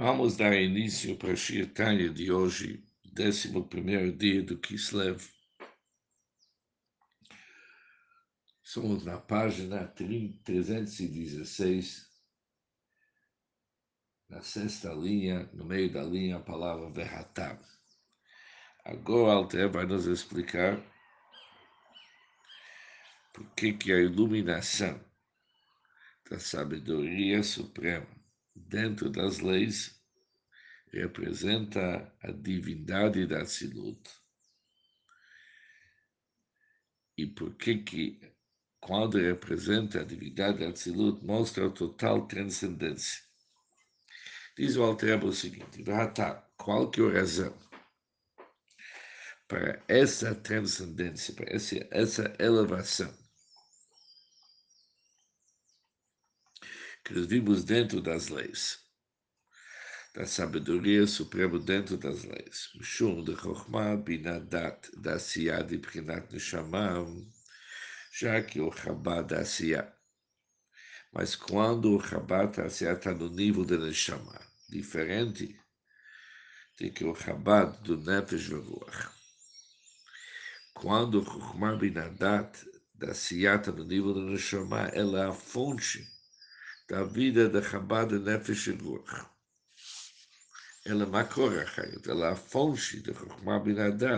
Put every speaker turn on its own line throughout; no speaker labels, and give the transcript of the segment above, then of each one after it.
Vamos dar início para a Shirtanya de hoje, 11 dia do Kislev. Somos na página 316, na sexta linha, no meio da linha, a palavra Verhatam. Agora Alter vai nos explicar por que, que a iluminação da sabedoria suprema dentro das leis representa a divindade da Tzilut. E por que que, quando representa a divindade da Tzilut, mostra a total transcendência. Diz o Alter o seguinte, qual que é a razão para essa transcendência, para essa, essa elevação que nós vimos dentro das leis, da sabedoria suprema dentro das leis. Shum de Chokhmah binadat da Siyah de Prinat Neshama, já que o Chabad da. Mas quando o Chabad da está no nível de Neshama, diferente de que o Chabad do Nefesh Veruach. Quando o Chokhmah binadat da Siyah está no nível de Neshama, ela é a fonte da vida da Chabad de Nefesh Ruach. Ela é Makor Achayot, ela é a fonte da Chokhmah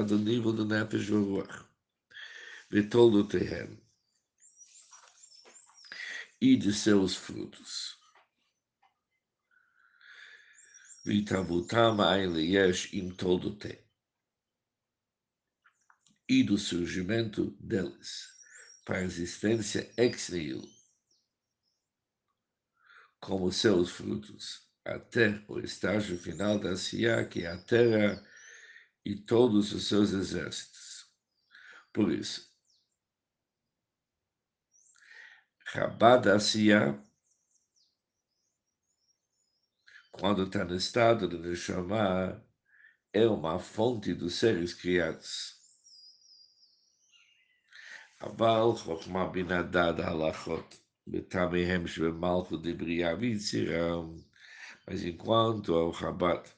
do nível do Nefesh Ruach. Vitoldo Tehem. E de seus frutos. Vitavutam Ain Yesh Im Toldote. E do surgimento deles para a existência ex nihilo como seus frutos, até o estágio final da Sia, que é a terra e todos os seus exércitos. Por isso, Rabada Sia, quando está no estado de Neshama, é uma fonte dos seres criados. Aval Chokhmah Binadad Halachot Betamehem Shvemalcho de Briavitzirão. Mas enquanto ao Rabat,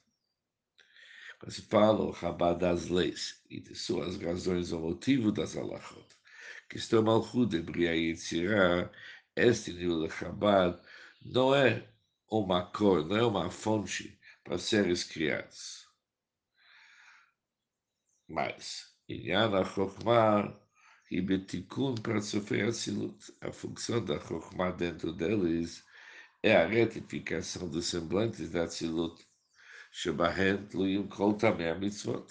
quando se fala o Rabat das leis e de suas razões ou motivo das alachot, que estão malchut de Briavitzirá, este nível de Rabat não é uma cor, não é uma fonte para seres criados. Mas, Inyana Chokmah, e Betikun para sofrer. A função da Chokhmah dentro deles é a retificação dos semblantes da Atsilut, Shebahen Tluim Kol Tamei Mitzvot,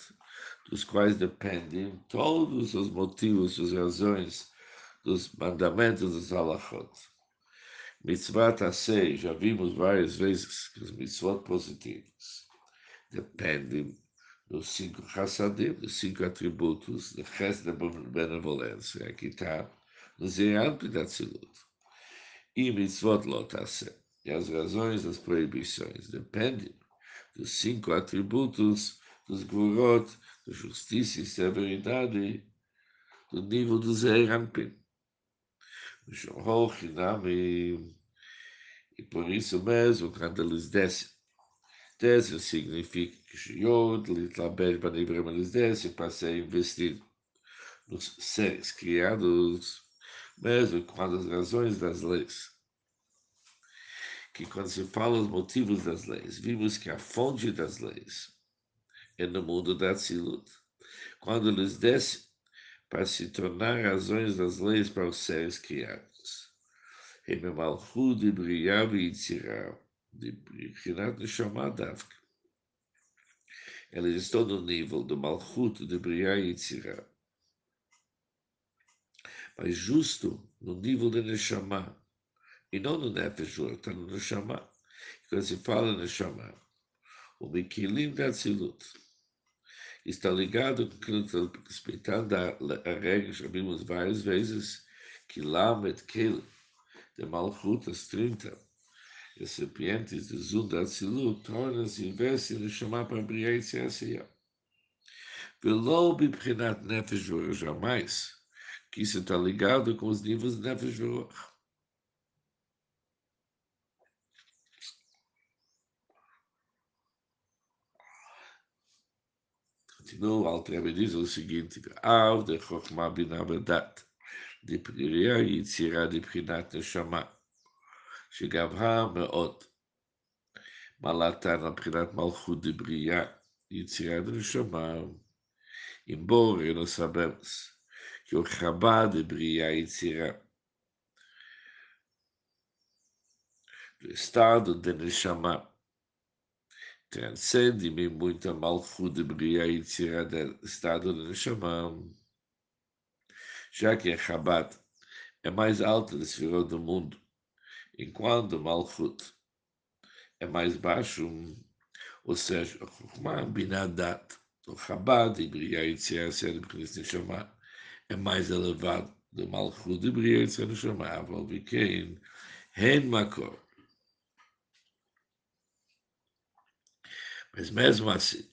dos quais dependem todos os motivos, as razões dos mandamentos dos halachot. Mitzvot Asei, já vimos várias vezes que os mitzvot positivos dependem dos cinco Hassadim, dos cinco atributos do resto da benevolência. Aqui está no Zeranto da Tzilut. E mitzvot lotase. E as razões das proibições dependem dos cinco atributos dos Gurot, da justiça e severidade, do nível do Zeranpin. E por isso mesmo, quando eles descem Desce significa que Yod, eles descem para ser investido nos seres criados, mesmo quando as razões das leis. Que quando se fala os motivos das leis, vimos que a fonte das leis é no mundo da Tzilut. Quando eles descem para se tornar razões das leis para os seres criados. Ememalchud, Briav e Yitzirah de Brinat Neshama Davka. Eles estão no nível do Malchut de Briah e Tzirah. Mas justo no nível de Neshama, e não no Nefesh, está no Neshama. Quando se fala Neshama, o Mikilim da Tzilut, está ligado respeitando a, regra, já vimos várias vezes, que Lamed Kel, de Malchut, as 30, recipientes de Zunda silu tornam-se inverso no chamar para brilhar e se Pelo Bibrinat Nefesh jamais, que isso está ligado com os níveis de Nefesh Continua o Altrebe diz o seguinte, Av de Chochma binabedat, de Priria e Tzira de Prinat Neshama. שגברה מאוד. מעלתן מבחינת מלכות דברייה, יצירת נשמה, עם בורא לא סבלס, כי הוא חב"ד דברייה יצירה. do estado de Neshama. Transcende-me muita malchut de Bria e Tzira do estado de Neshama. Já que a Chabad é mais alta do esfirot do mundo, enquanto Malchut é mais baixo, ou seja, Chokmah Binadat, o Chabad, e Briyaitzias, é mais elevado do Malchut e Briyaitzias, Aval Bikein, Hen Makor. Mas mesmo assim,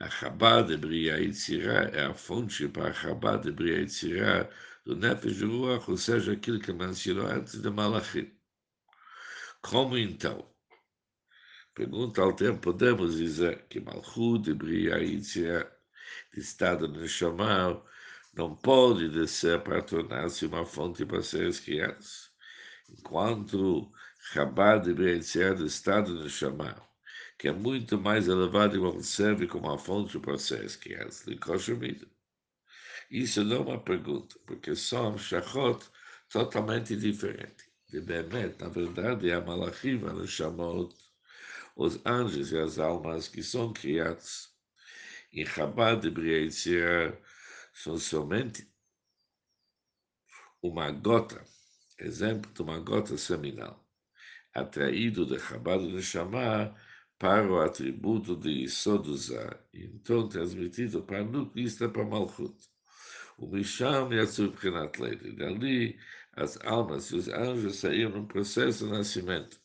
a Chabad de Bria Yitzirá é a fonte para a Chabad de Bria Yitzirá do Nefesh Ruach, ou seja, aquilo que mencionou antes de Malachim. Como então? Pergunta ao tempo, podemos dizer que Malchut de Yitzirá, de estado de Neshama, não pode descer para tornar-se uma fonte para seres criados, enquanto Chabad de Bria Yitzirá, do estado de Neshama, que é muito mais elevado e serve como a fonte para seres criados, de Koshemida. Isso não é uma pergunta, porque são shachot totalmente diferentes. De Bemet, na verdade, a Malachim, ela chamou os anjos e as almas que são criados em Chabad de Briatzia são somente uma gota, exemplo de uma gota seminal, atraído de Chabad de Neshama para o atributo de Isoduzá, então transmitido para a nuclista para Malchut. O Misham e a Leite. Dali, as almas e os anjos saíram num processo de nascimento.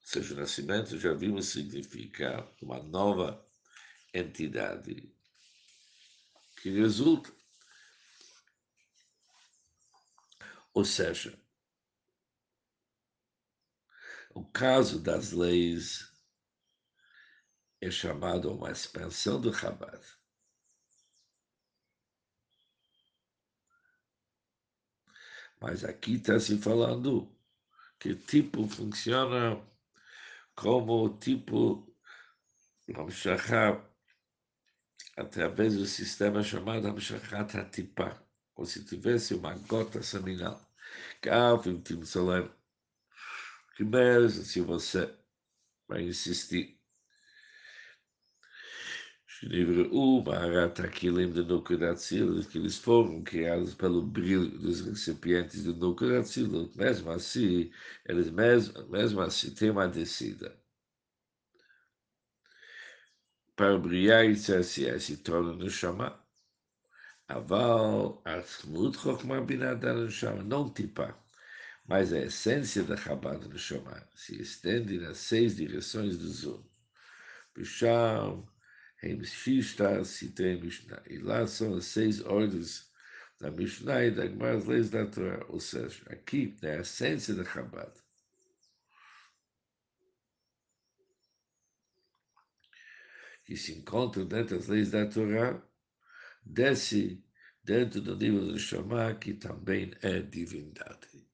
Ou seja, o nascimento já vimos significar uma nova entidade que resulta. Ou seja, o caso das leis é chamado uma expansão do Chabad. Mas aqui está se falando que tipo funciona como tipo Hamshachá através do sistema chamado Hamshachat Hatipá, como se tivesse uma gota seminal. Kav im Timsalem. Primeiro, se você vai insistir Livro U, Maharata Akilim de Nukuratsila, que eles foram criados pelo brilho dos recipientes de Nukuratsila, mesmo assim, eles mesmo, mesmo assim têm uma descida. Para brilhar e ser é assim, é assim se torna no Shama. Aval, Atmut Chokma Binadar no Shama, não tipa, mas a essência da Chabad no Shama se estende nas seis direções do Zoom. Bisham, e lá são as seis ordens da Mishnah e da Gemara, as leis da Torá. Ou seja, aqui é a essência da Chabad. Que se encontra dentro das leis da Torá, desce dentro do nível do Shama, que também é divindade.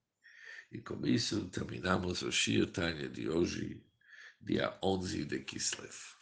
E com isso terminamos o Shir Tanya de hoje, dia 11 de Kislev.